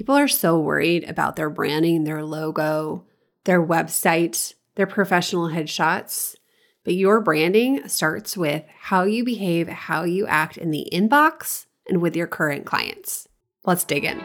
people are so worried about their branding, their logo, their website, their professional headshots. But your branding starts with how you behave, how you act in the inbox and with your current clients. Let's dig in.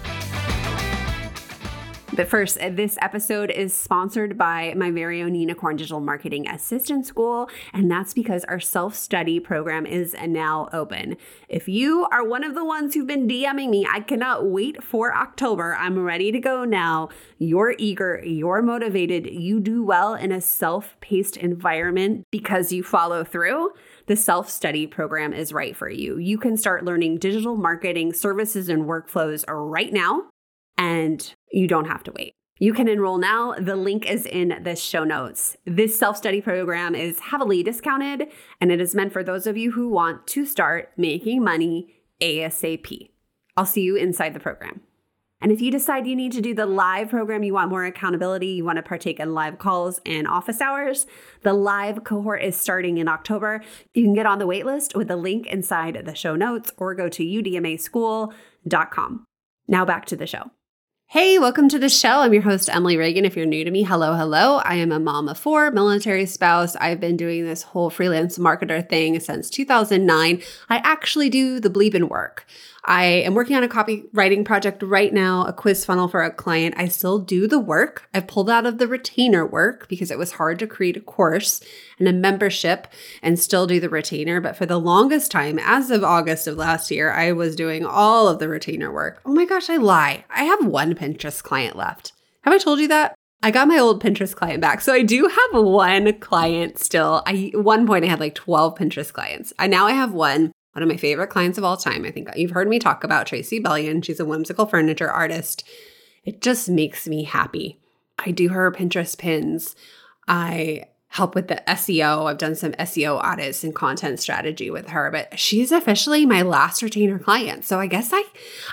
But first, uh, this episode is sponsored by my very own Unicorn Digital Marketing Assistant School, and that's because our self study program is now open. If you are one of the ones who've been DMing me, I cannot wait for October. I'm ready to go now. You're eager, you're motivated, you do well in a self paced environment because you follow through the self study program is right for you. You can start learning digital marketing services and workflows right now and you don't have to wait. You can enroll now. The link is in the show notes. This self study program is heavily discounted and it is meant for those of you who want to start making money ASAP. I'll see you inside the program. And if you decide you need to do the live program, you want more accountability, you want to partake in live calls and office hours, the live cohort is starting in October. You can get on the waitlist with the link inside the show notes or go to udmaschool.com. Now back to the show. Hey, welcome to the show. I'm your host, Emily Reagan. If you're new to me, hello, hello. I am a mom of four, military spouse. I've been doing this whole freelance marketer thing since 2009. I actually do the bleeping work. I am working on a copywriting project right now, a quiz funnel for a client. I still do the work. I've pulled out of the retainer work because it was hard to create a course and a membership and still do the retainer. But for the longest time, as of August of last year, I was doing all of the retainer work. Oh my gosh, I lie. I have one Pinterest client left. Have I told you that? I got my old Pinterest client back. So I do have one client still. I one point I had like 12 Pinterest clients. I now I have one one of my favorite clients of all time. I think you've heard me talk about Tracy Bellion. She's a whimsical furniture artist. It just makes me happy. I do her Pinterest pins. I help with the SEO. I've done some SEO audits and content strategy with her, but she's officially my last retainer client. So I guess I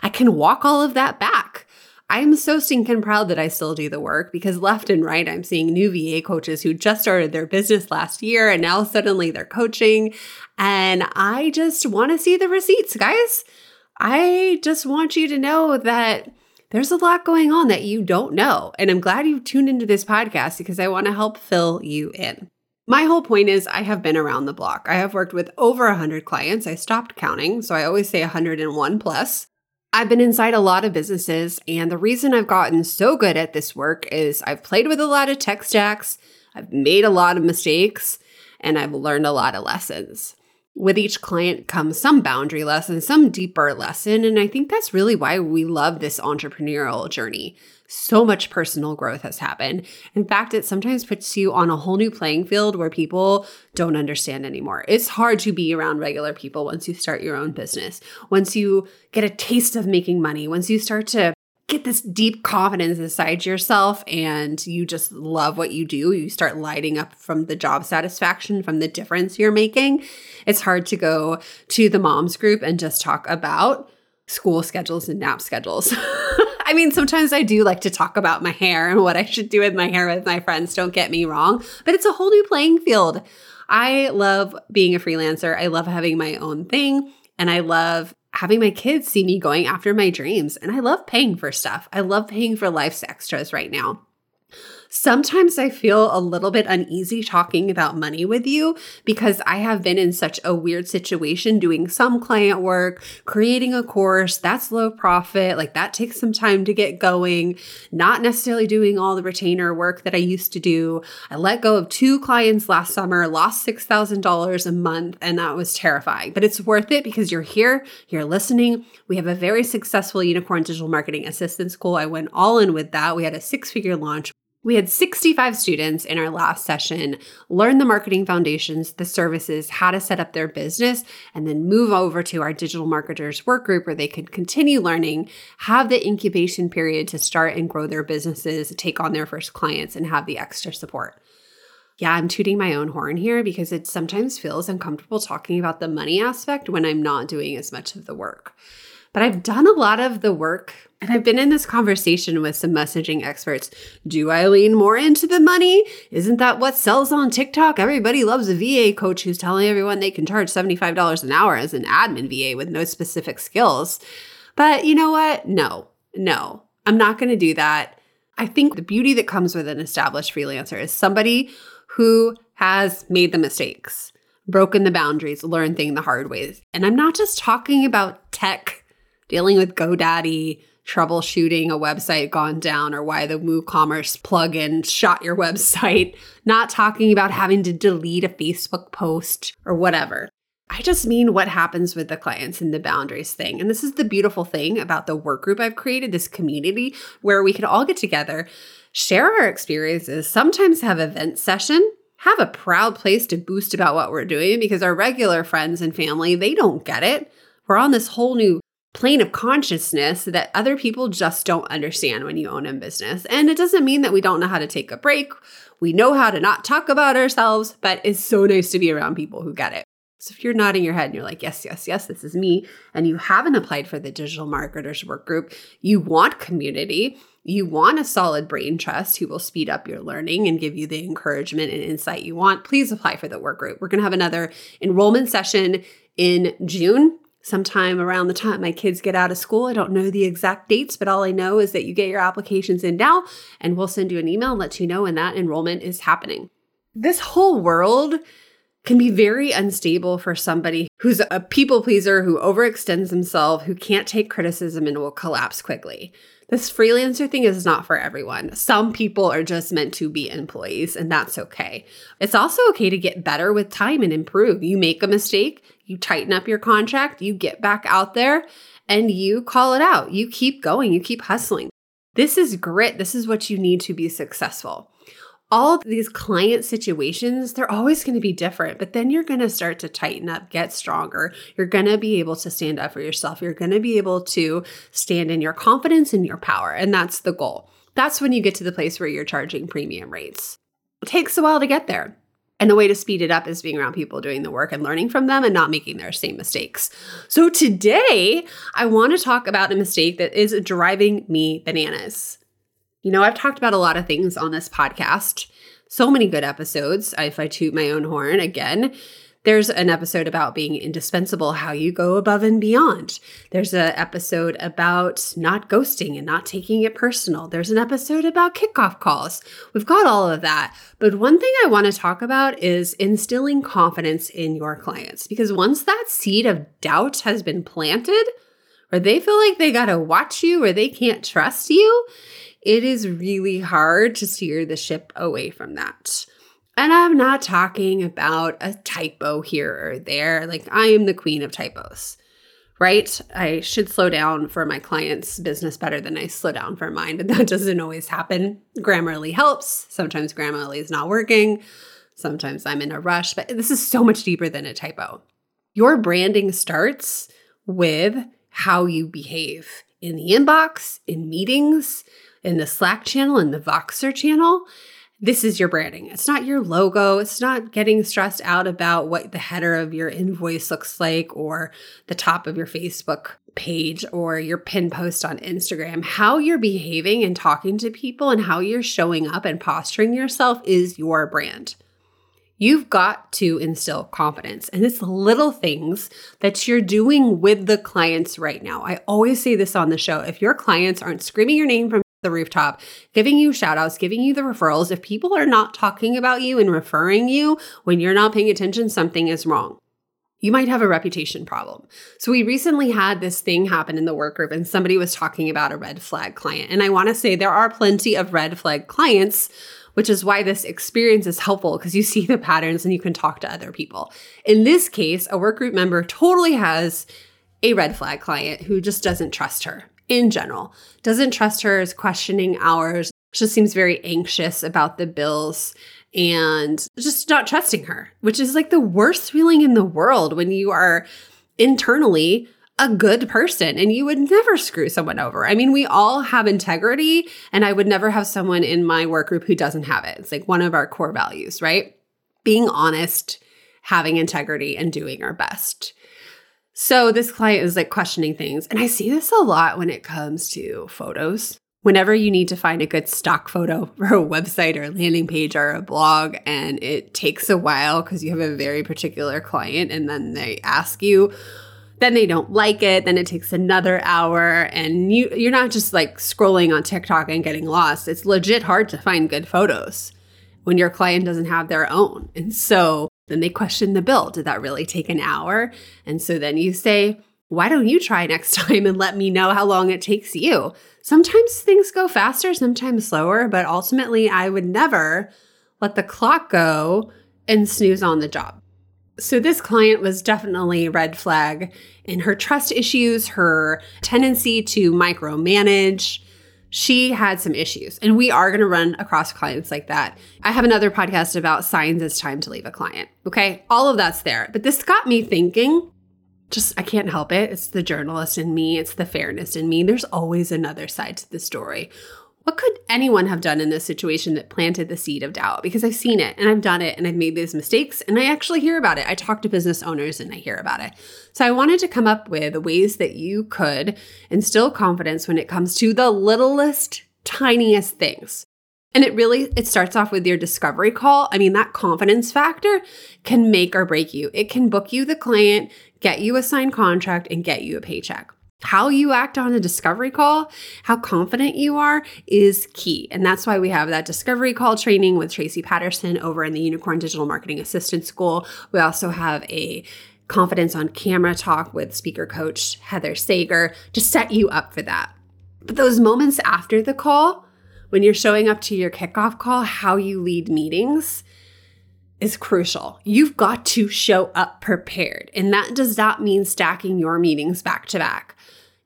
I can walk all of that back. I'm so stinking proud that I still do the work because left and right, I'm seeing new VA coaches who just started their business last year and now suddenly they're coaching. And I just want to see the receipts, guys. I just want you to know that there's a lot going on that you don't know. And I'm glad you tuned into this podcast because I want to help fill you in. My whole point is I have been around the block. I have worked with over 100 clients. I stopped counting, so I always say 101 plus. I've been inside a lot of businesses, and the reason I've gotten so good at this work is I've played with a lot of tech stacks, I've made a lot of mistakes, and I've learned a lot of lessons. With each client comes some boundary lesson, some deeper lesson, and I think that's really why we love this entrepreneurial journey so much personal growth has happened. In fact, it sometimes puts you on a whole new playing field where people don't understand anymore. It's hard to be around regular people once you start your own business, once you get a taste of making money, once you start to get this deep confidence inside yourself and you just love what you do, you start lighting up from the job satisfaction, from the difference you're making. It's hard to go to the moms group and just talk about school schedules and nap schedules. I mean, sometimes I do like to talk about my hair and what I should do with my hair with my friends, don't get me wrong, but it's a whole new playing field. I love being a freelancer. I love having my own thing, and I love having my kids see me going after my dreams. And I love paying for stuff. I love paying for life's extras right now. Sometimes I feel a little bit uneasy talking about money with you because I have been in such a weird situation doing some client work, creating a course that's low profit, like that takes some time to get going, not necessarily doing all the retainer work that I used to do. I let go of two clients last summer, lost $6,000 a month, and that was terrifying. But it's worth it because you're here, you're listening. We have a very successful unicorn digital marketing assistant school. I went all in with that. We had a six figure launch We had 65 students in our last session learn the marketing foundations, the services, how to set up their business, and then move over to our digital marketers work group where they could continue learning, have the incubation period to start and grow their businesses, take on their first clients, and have the extra support. Yeah, I'm tooting my own horn here because it sometimes feels uncomfortable talking about the money aspect when I'm not doing as much of the work. But I've done a lot of the work and I've been in this conversation with some messaging experts. Do I lean more into the money? Isn't that what sells on TikTok? Everybody loves a VA coach who's telling everyone they can charge $75 an hour as an admin VA with no specific skills. But you know what? No, no, I'm not going to do that. I think the beauty that comes with an established freelancer is somebody who has made the mistakes, broken the boundaries, learned things the hard ways. And I'm not just talking about tech, dealing with GoDaddy, troubleshooting a website gone down, or why the WooCommerce plugin shot your website, not talking about having to delete a Facebook post or whatever. I just mean what happens with the clients and the boundaries thing. And this is the beautiful thing about the work group I've created, this community where we can all get together share our experiences, sometimes have event session, have a proud place to boost about what we're doing because our regular friends and family, they don't get it. We're on this whole new plane of consciousness that other people just don't understand when you own a business. And it doesn't mean that we don't know how to take a break. We know how to not talk about ourselves, but it's so nice to be around people who get it. So if you're nodding your head and you're like, yes, yes, yes, this is me, and you haven't applied for the digital marketers work group, you want community, you want a solid brain trust who will speed up your learning and give you the encouragement and insight you want, please apply for the work group. We're going to have another enrollment session in June sometime around the time my kids get out of school. I don't know the exact dates, but all I know is that you get your applications in now and we'll send you an email and let you know when that enrollment is happening. This whole world can be very unstable for somebody who's a people pleaser, who overextends themselves, who can't take criticism and will collapse quickly. This freelancer thing is not for everyone. Some people are just meant to be employees, and that's okay. It's also okay to get better with time and improve. You make a mistake, you tighten up your contract, you get back out there, and you call it out. You keep going, you keep hustling. This is grit. This is what you need to be successful all these client situations, they're always going to be different, but then you're going to start to tighten up, get stronger. You're going to be able to stand up for yourself. You're going to be able to stand in your confidence and your power. And that's the goal. That's when you get to the place where you're charging premium rates. It takes a while to get there. And the way to speed it up is being around people doing the work and learning from them and not making their same mistakes. So today, I want to talk about a mistake that is driving me bananas. You know, I've talked about a lot of things on this podcast, so many good episodes. If I toot my own horn again, there's an episode about being indispensable, how you go above and beyond. There's an episode about not ghosting and not taking it personal. There's an episode about kickoff calls. We've got all of that. But one thing I want to talk about is instilling confidence in your clients because once that seed of doubt has been planted, or they feel like they got to watch you or they can't trust you, it is really hard to steer the ship away from that. And I'm not talking about a typo here or there. Like, I am the queen of typos, right? I should slow down for my client's business better than I slow down for mine, but that doesn't always happen. Grammarly helps. Sometimes Grammarly is not working. Sometimes I'm in a rush, but this is so much deeper than a typo. Your branding starts with how you behave in the inbox, in meetings, in the Slack channel, in the Voxer channel, this is your branding. It's not your logo. It's not getting stressed out about what the header of your invoice looks like or the top of your Facebook page or your pin post on Instagram. How you're behaving and talking to people and how you're showing up and posturing yourself is your brand. You've got to instill confidence. And it's little things that you're doing with the clients right now. I always say this on the show. If your clients aren't screaming your name from the rooftop, giving you shout outs, giving you the referrals. If people are not talking about you and referring you when you're not paying attention, something is wrong. You might have a reputation problem. So, we recently had this thing happen in the work group, and somebody was talking about a red flag client. And I want to say there are plenty of red flag clients, which is why this experience is helpful because you see the patterns and you can talk to other people. In this case, a work group member totally has a red flag client who just doesn't trust her in general, doesn't trust her, is questioning hours. just seems very anxious about the bills and just not trusting her, which is like the worst feeling in the world when you are internally a good person and you would never screw someone over. I mean, we all have integrity, and I would never have someone in my work group who doesn't have it. It's like one of our core values, right? Being honest, having integrity, and doing our best. So this client is like questioning things. And I see this a lot when it comes to photos whenever you need to find a good stock photo for a website or a landing page or a blog and it takes a while because you have a very particular client and then they ask you then they don't like it then it takes another hour and you you're not just like scrolling on TikTok and getting lost it's legit hard to find good photos when your client doesn't have their own and so then they question the bill did that really take an hour and so then you say why don't you try next time and let me know how long it takes you sometimes things go faster, sometimes slower, but ultimately, I would never let the clock go and snooze on the job. So, this client was definitely a red flag in her trust issues, her tendency to micromanage. She had some issues, and we are going to run across clients like that. I have another podcast about signs it's time to leave a client. Okay, all of that's there. But this got me thinking just I can't help it. It's the journalist in me, it's the fairness in me. There's always another side to the story. What could anyone have done in this situation that planted the seed of doubt? Because I've seen it and I've done it and I've made these mistakes and I actually hear about it. I talk to business owners and I hear about it. So I wanted to come up with ways that you could instill confidence when it comes to the littlest, tiniest things. And it really it starts off with your discovery call. I mean, that confidence factor can make or break you. It can book you the client, get you a signed contract, and get you a paycheck. How you act on a discovery call, how confident you are is key. And that's why we have that discovery call training with Tracy Patterson over in the Unicorn Digital Marketing Assistant School. We also have a confidence on camera talk with speaker coach Heather Sager to set you up for that. But those moments after the call, when you're showing up to your kickoff call, how you lead meetings is crucial. You've got to show up prepared. And that does not mean stacking your meetings back to back.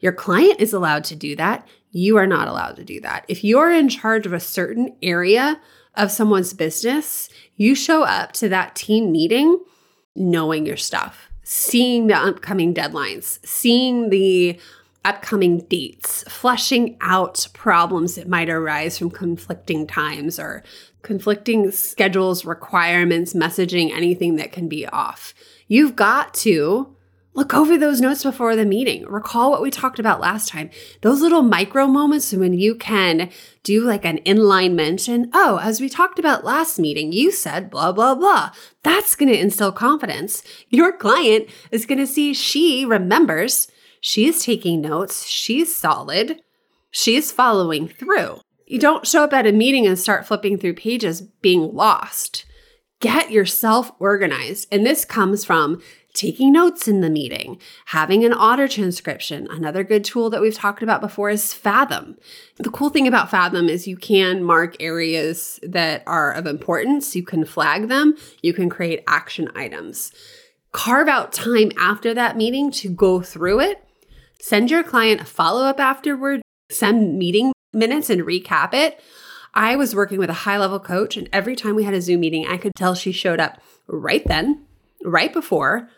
Your client is allowed to do that. You are not allowed to do that. If you're in charge of a certain area of someone's business, you show up to that team meeting knowing your stuff, seeing the upcoming deadlines, seeing the upcoming dates, fleshing out problems that might arise from conflicting times or conflicting schedules, requirements, messaging, anything that can be off. You've got to look over those notes before the meeting. Recall what we talked about last time. Those little micro moments when you can do like an inline mention. Oh, as we talked about last meeting, you said blah, blah, blah. That's going to instill confidence. Your client is going to see she remembers She's taking notes. She's solid. She's following through. You don't show up at a meeting and start flipping through pages being lost. Get yourself organized. And this comes from taking notes in the meeting, having an auto transcription. Another good tool that we've talked about before is Fathom. The cool thing about Fathom is you can mark areas that are of importance, you can flag them, you can create action items. Carve out time after that meeting to go through it Send your client a follow up afterward, send meeting minutes and recap it. I was working with a high level coach, and every time we had a Zoom meeting, I could tell she showed up right then, right before.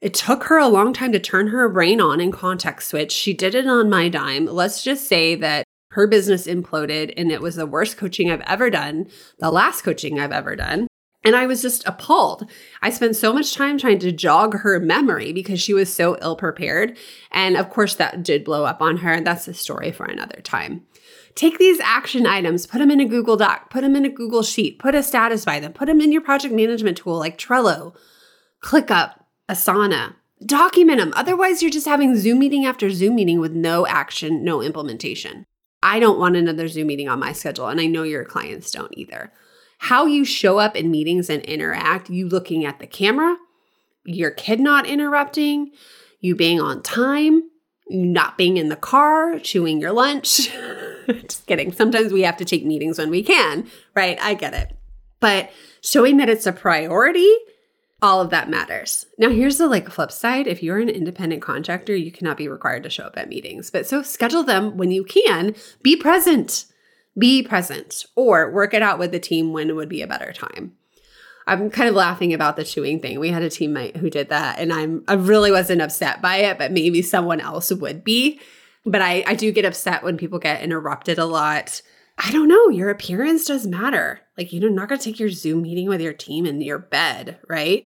It took her a long time to turn her brain on and context switch. She did it on my dime. Let's just say that her business imploded and it was the worst coaching I've ever done, the last coaching I've ever done. And I was just appalled. I spent so much time trying to jog her memory because she was so ill prepared. And of course, that did blow up on her. That's a story for another time. Take these action items, put them in a Google Doc, put them in a Google Sheet, put a status by them, put them in your project management tool like Trello, ClickUp, Asana. Document them. Otherwise, you're just having Zoom meeting after Zoom meeting with no action, no implementation. I don't want another Zoom meeting on my schedule, and I know your clients don't either how you show up in meetings and interact, you looking at the camera, your kid not interrupting, you being on time, not being in the car, chewing your lunch. Just kidding. Sometimes we have to take meetings when we can, right? I get it. But showing that it's a priority, all of that matters. Now, here's the like flip side. If you're an independent contractor, you cannot be required to show up at meetings. But so schedule them when you can. Be present Be present or work it out with the team when would be a better time. I'm kind of laughing about the chewing thing. We had a teammate who did that and I'm I really wasn't upset by it, but maybe someone else would be. But I, I do get upset when people get interrupted a lot. I don't know, your appearance does matter. Like you're not gonna take your Zoom meeting with your team in your bed, right?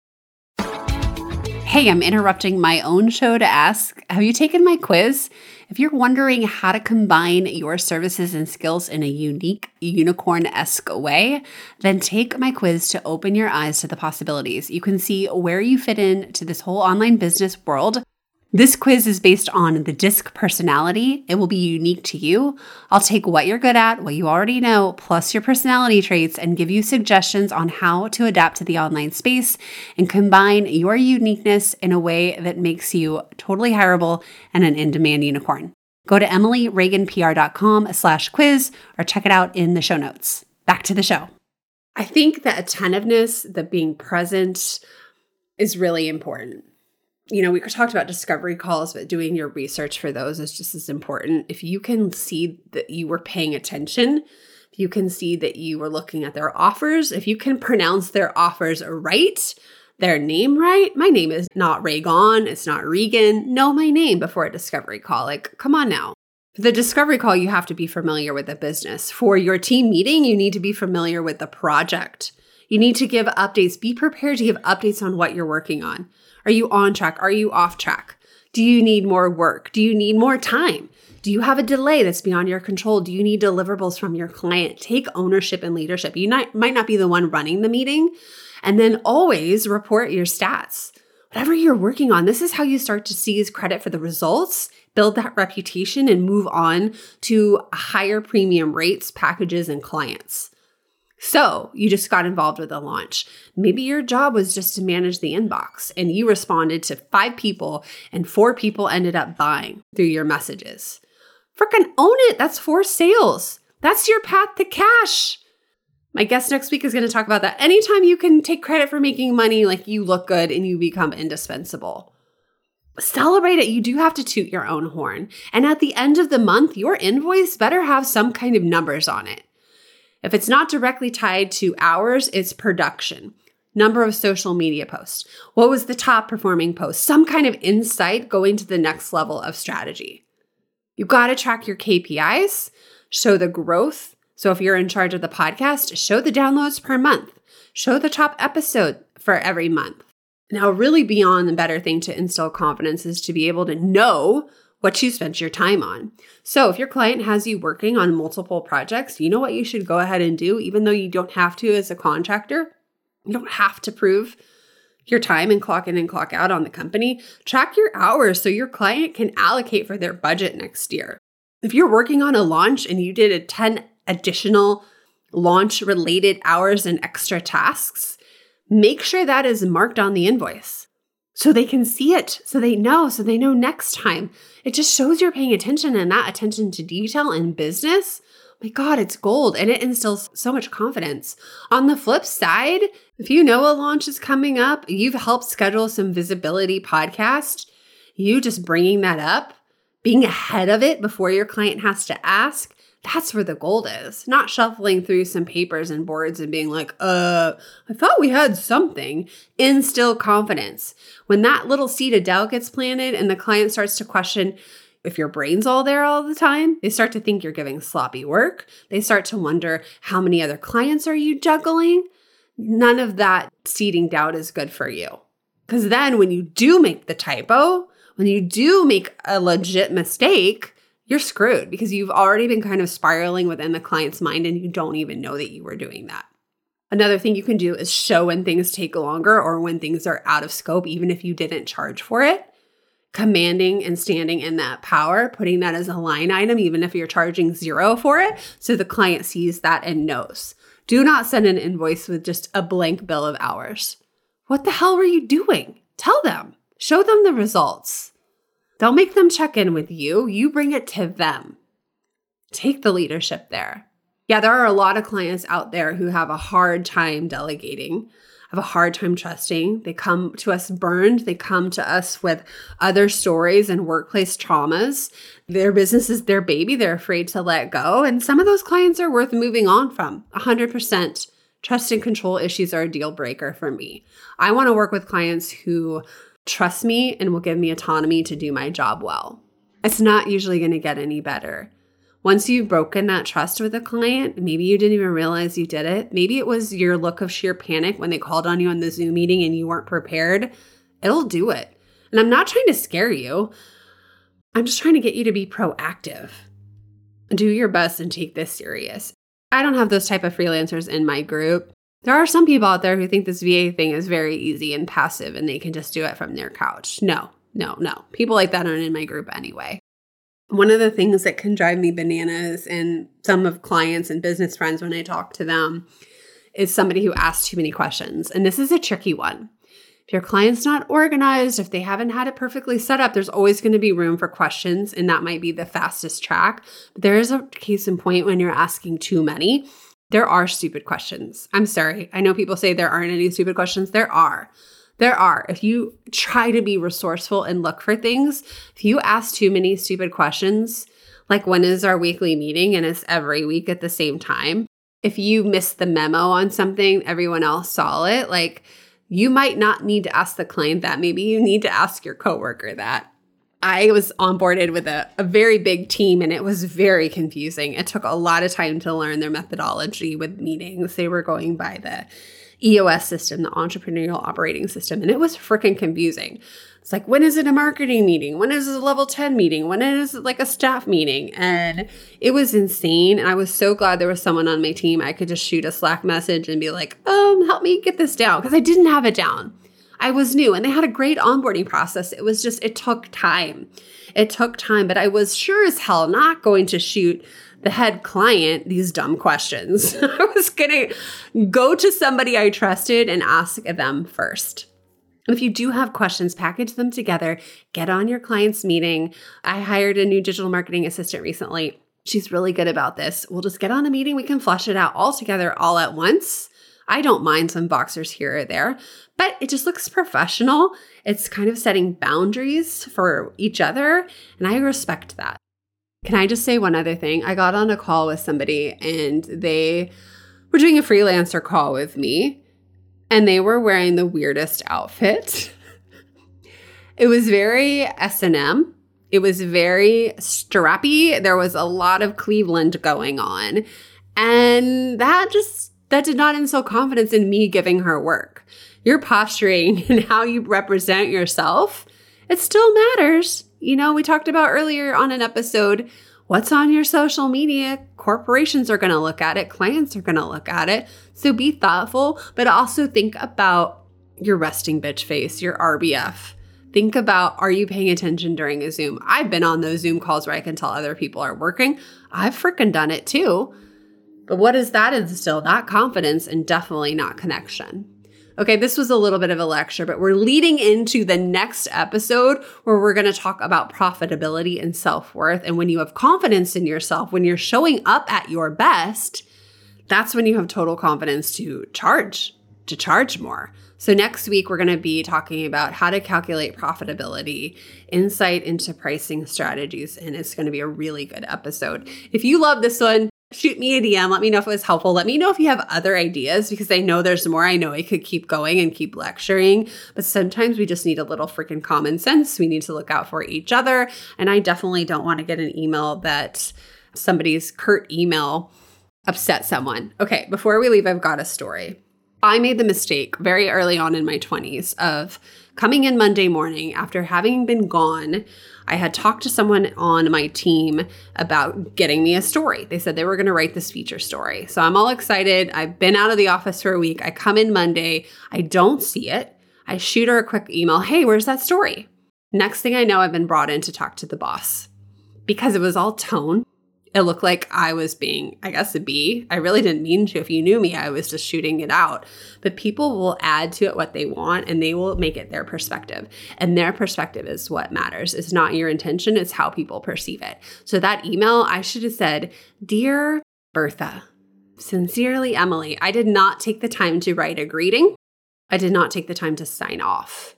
Hey, I'm interrupting my own show to ask Have you taken my quiz? If you're wondering how to combine your services and skills in a unique, unicorn esque way, then take my quiz to open your eyes to the possibilities. You can see where you fit in to this whole online business world this quiz is based on the DISC personality. It will be unique to you. I'll take what you're good at, what you already know, plus your personality traits, and give you suggestions on how to adapt to the online space and combine your uniqueness in a way that makes you totally hireable and an in-demand unicorn. Go to emilyreaganpr.com slash quiz or check it out in the show notes. Back to the show. I think that attentiveness, the being present, is really important you know, we talked about discovery calls, but doing your research for those is just as important. If you can see that you were paying attention, if you can see that you were looking at their offers, if you can pronounce their offers right, their name right. My name is not Reagan, it's not Regan. Know my name before a discovery call. Like, come on now. The discovery call, you have to be familiar with the business. For your team meeting, you need to be familiar with the project. You need to give updates. Be prepared to give updates on what you're working on. Are you on track? Are you off track? Do you need more work? Do you need more time? Do you have a delay that's beyond your control? Do you need deliverables from your client? Take ownership and leadership. You not, might not be the one running the meeting. And then always report your stats. Whatever you're working on, this is how you start to seize credit for the results, build that reputation, and move on to higher premium rates, packages, and clients. So you just got involved with a launch. Maybe your job was just to manage the inbox and you responded to five people and four people ended up buying through your messages. Freaking own it. That's four sales. That's your path to cash. My guest next week is going to talk about that. Anytime you can take credit for making money, like you look good and you become indispensable. Celebrate it. You do have to toot your own horn. And at the end of the month, your invoice better have some kind of numbers on it. If it's not directly tied to hours, it's production. Number of social media posts. What was the top performing post? Some kind of insight going to the next level of strategy. You've got to track your KPIs, show the growth. So if you're in charge of the podcast, show the downloads per month, show the top episode for every month. Now, really beyond the better thing to instill confidence is to be able to know what you spent your time on. So, if your client has you working on multiple projects, you know what you should go ahead and do, even though you don't have to as a contractor. You don't have to prove your time and clock in and clock out on the company. Track your hours so your client can allocate for their budget next year. If you're working on a launch and you did a 10 additional launch related hours and extra tasks, make sure that is marked on the invoice so they can see it, so they know, so they know next time. It just shows you're paying attention and that attention to detail in business. My God, it's gold and it instills so much confidence. On the flip side, if you know a launch is coming up, you've helped schedule some visibility podcast, you just bringing that up, being ahead of it before your client has to ask, that's where the gold is. Not shuffling through some papers and boards and being like, uh, I thought we had something. Instill confidence. When that little seed of doubt gets planted and the client starts to question, if your brain's all there all the time, they start to think you're giving sloppy work. They start to wonder how many other clients are you juggling? None of that seeding doubt is good for you. Because then when you do make the typo, when you do make a legit mistake, you're screwed because you've already been kind of spiraling within the client's mind and you don't even know that you were doing that. Another thing you can do is show when things take longer or when things are out of scope, even if you didn't charge for it. Commanding and standing in that power, putting that as a line item, even if you're charging zero for it, so the client sees that and knows. Do not send an invoice with just a blank bill of hours. What the hell were you doing? Tell them, show them the results. Don't make them check in with you, you bring it to them. Take the leadership there. Yeah, there are a lot of clients out there who have a hard time delegating, have a hard time trusting. They come to us burned, they come to us with other stories and workplace traumas. Their business is their baby, they're afraid to let go. And some of those clients are worth moving on from 100%. Trust and control issues are a deal breaker for me. I want to work with clients who trust me and will give me autonomy to do my job well. It's not usually going to get any better. Once you've broken that trust with a client, maybe you didn't even realize you did it. Maybe it was your look of sheer panic when they called on you on the Zoom meeting and you weren't prepared. It'll do it. And I'm not trying to scare you, I'm just trying to get you to be proactive. Do your best and take this serious. I don't have those type of freelancers in my group. There are some people out there who think this VA thing is very easy and passive and they can just do it from their couch. No, no, no. People like that aren't in my group anyway. One of the things that can drive me bananas and some of clients and business friends when I talk to them is somebody who asks too many questions. And this is a tricky one. If your client's not organized, if they haven't had it perfectly set up, there's always going to be room for questions, and that might be the fastest track. But there is a case in point when you're asking too many. There are stupid questions. I'm sorry. I know people say there aren't any stupid questions. There are. There are. If you try to be resourceful and look for things, if you ask too many stupid questions, like when is our weekly meeting and it's every week at the same time, if you miss the memo on something, everyone else saw it, like you might not need to ask the client that. Maybe you need to ask your coworker that. I was onboarded with a, a very big team and it was very confusing. It took a lot of time to learn their methodology with meetings. They were going by the EOS system, the entrepreneurial operating system. And it was freaking confusing. It's like, when is it a marketing meeting? When is it a level 10 meeting? When is it like a staff meeting? And it was insane. And I was so glad there was someone on my team. I could just shoot a Slack message and be like, um, help me get this down. Because I didn't have it down. I was new and they had a great onboarding process. It was just, it took time. It took time, but I was sure as hell not going to shoot the head client these dumb questions. I was going to go to somebody I trusted and ask them first. If you do have questions, package them together, get on your client's meeting. I hired a new digital marketing assistant recently. She's really good about this. We'll just get on a meeting, we can flush it out all together all at once. I don't mind some Voxers here or there, but it just looks professional. It's kind of setting boundaries for each other, and I respect that. Can I just say one other thing? I got on a call with somebody and they were doing a freelancer call with me and they were wearing the weirdest outfit. it was very S&M. It was very strappy. There was a lot of Cleveland going on. And that just that did not instill confidence in me giving her work. Your posturing and how you represent yourself, it still matters. You know, we talked about earlier on an episode what's on your social media. Corporations are going to look at it, clients are going to look at it. So be thoughtful, but also think about your resting bitch face, your RBF. Think about are you paying attention during a Zoom? I've been on those Zoom calls where I can tell other people are working. I've freaking done it too. But what does that instill? Not confidence and definitely not connection. Okay, this was a little bit of a lecture, but we're leading into the next episode where we're to talk about profitability and self worth. And when you have confidence in yourself, when you're showing up at your best, that's when you have total confidence to charge, to charge more. So, next week, we're to be talking about how to calculate profitability, insight into pricing strategies, and it's to be a really good episode. If you love this one, shoot me a DM. Let me know if it was helpful. Let me know if you have other ideas because I know there's more. I know I could keep going and keep lecturing, but sometimes we just need a little freaking common sense. We need to look out for each other. And I definitely don't want to get an email that somebody's curt email upset someone. Okay, before we leave, I've got a story. I made the mistake very early on in my 20s of coming in Monday morning after having been gone I had talked to someone on my team about getting me a story. They said they were going to write this feature story. So I'm all excited. I've been out of the office for a week. I come in Monday. I don't see it. I shoot her a quick email Hey, where's that story? Next thing I know, I've been brought in to talk to the boss because it was all tone it looked like I was being, I guess, a bee. I really didn't mean to. If you knew me, I was just shooting it out. But people will add to it what they want and they will make it their perspective. And their perspective is what matters. It's not your intention, it's how people perceive it. So that email, I should have said, Dear Bertha, Sincerely, Emily, I did not take the time to write a greeting. I did not take the time to sign off.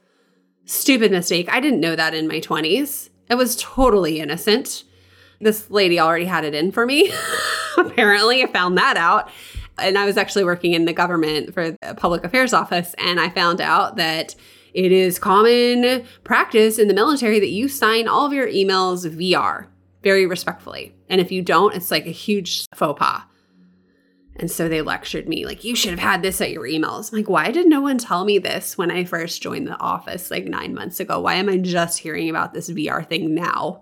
Stupid mistake. I didn't know that in my 20s. It was totally innocent. This lady already had it in for me. Apparently, I found that out. And I was actually working in the government for the public affairs office, and I found out that it is common practice in the military that you sign all of your emails VR very respectfully. And if you don't, it's like a huge faux pas. And so they lectured me, like, you should have had this at your emails. I'm like, why did no one tell me this when I first joined the office like nine months ago? Why am I just hearing about this VR thing now?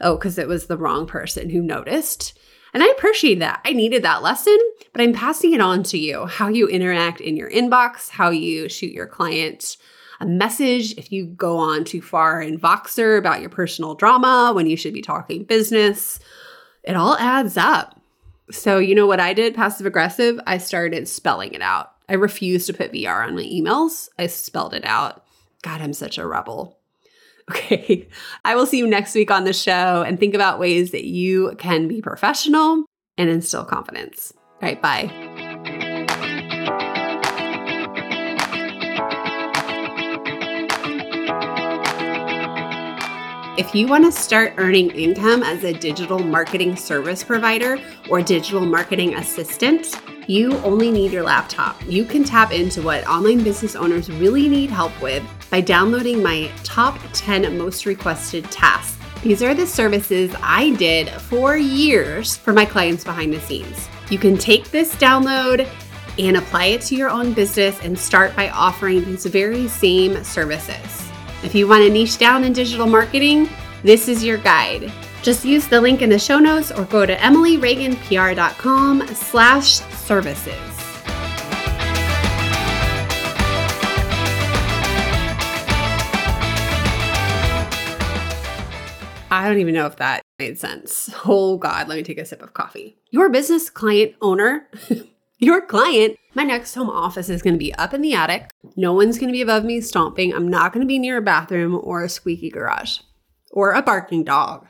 Oh, because it was the wrong person who noticed. And I appreciate that. I needed that lesson, but I'm passing it on to you how you interact in your inbox, how you shoot your client a message if you go on too far in Voxer about your personal drama when you should be talking business. It all adds up. So, you know what I did passive aggressive? I started spelling it out. I refused to put VR on my emails. I spelled it out. God, I'm such a rebel. Okay. I will see you next week on the show and think about ways that you can be professional and instill confidence. All right. Bye. If you want to start earning income as a digital marketing service provider or digital marketing assistant, you only need your laptop. You can tap into what online business owners really need help with by downloading my top 10 most requested tasks. These are the services I did for years for my clients behind the scenes. You can take this download and apply it to your own business and start by offering these very same services. If you want to niche down in digital marketing, this is your guide. Just use the link in the show notes or go to emilyreaganpr.com slash services. I don't even know if that made sense. Oh God, let me take a sip of coffee. Your business client owner your client. My next home office is going to be up in the attic. No one's going to be above me stomping. I'm not going to be near a bathroom or a squeaky garage or a barking dog.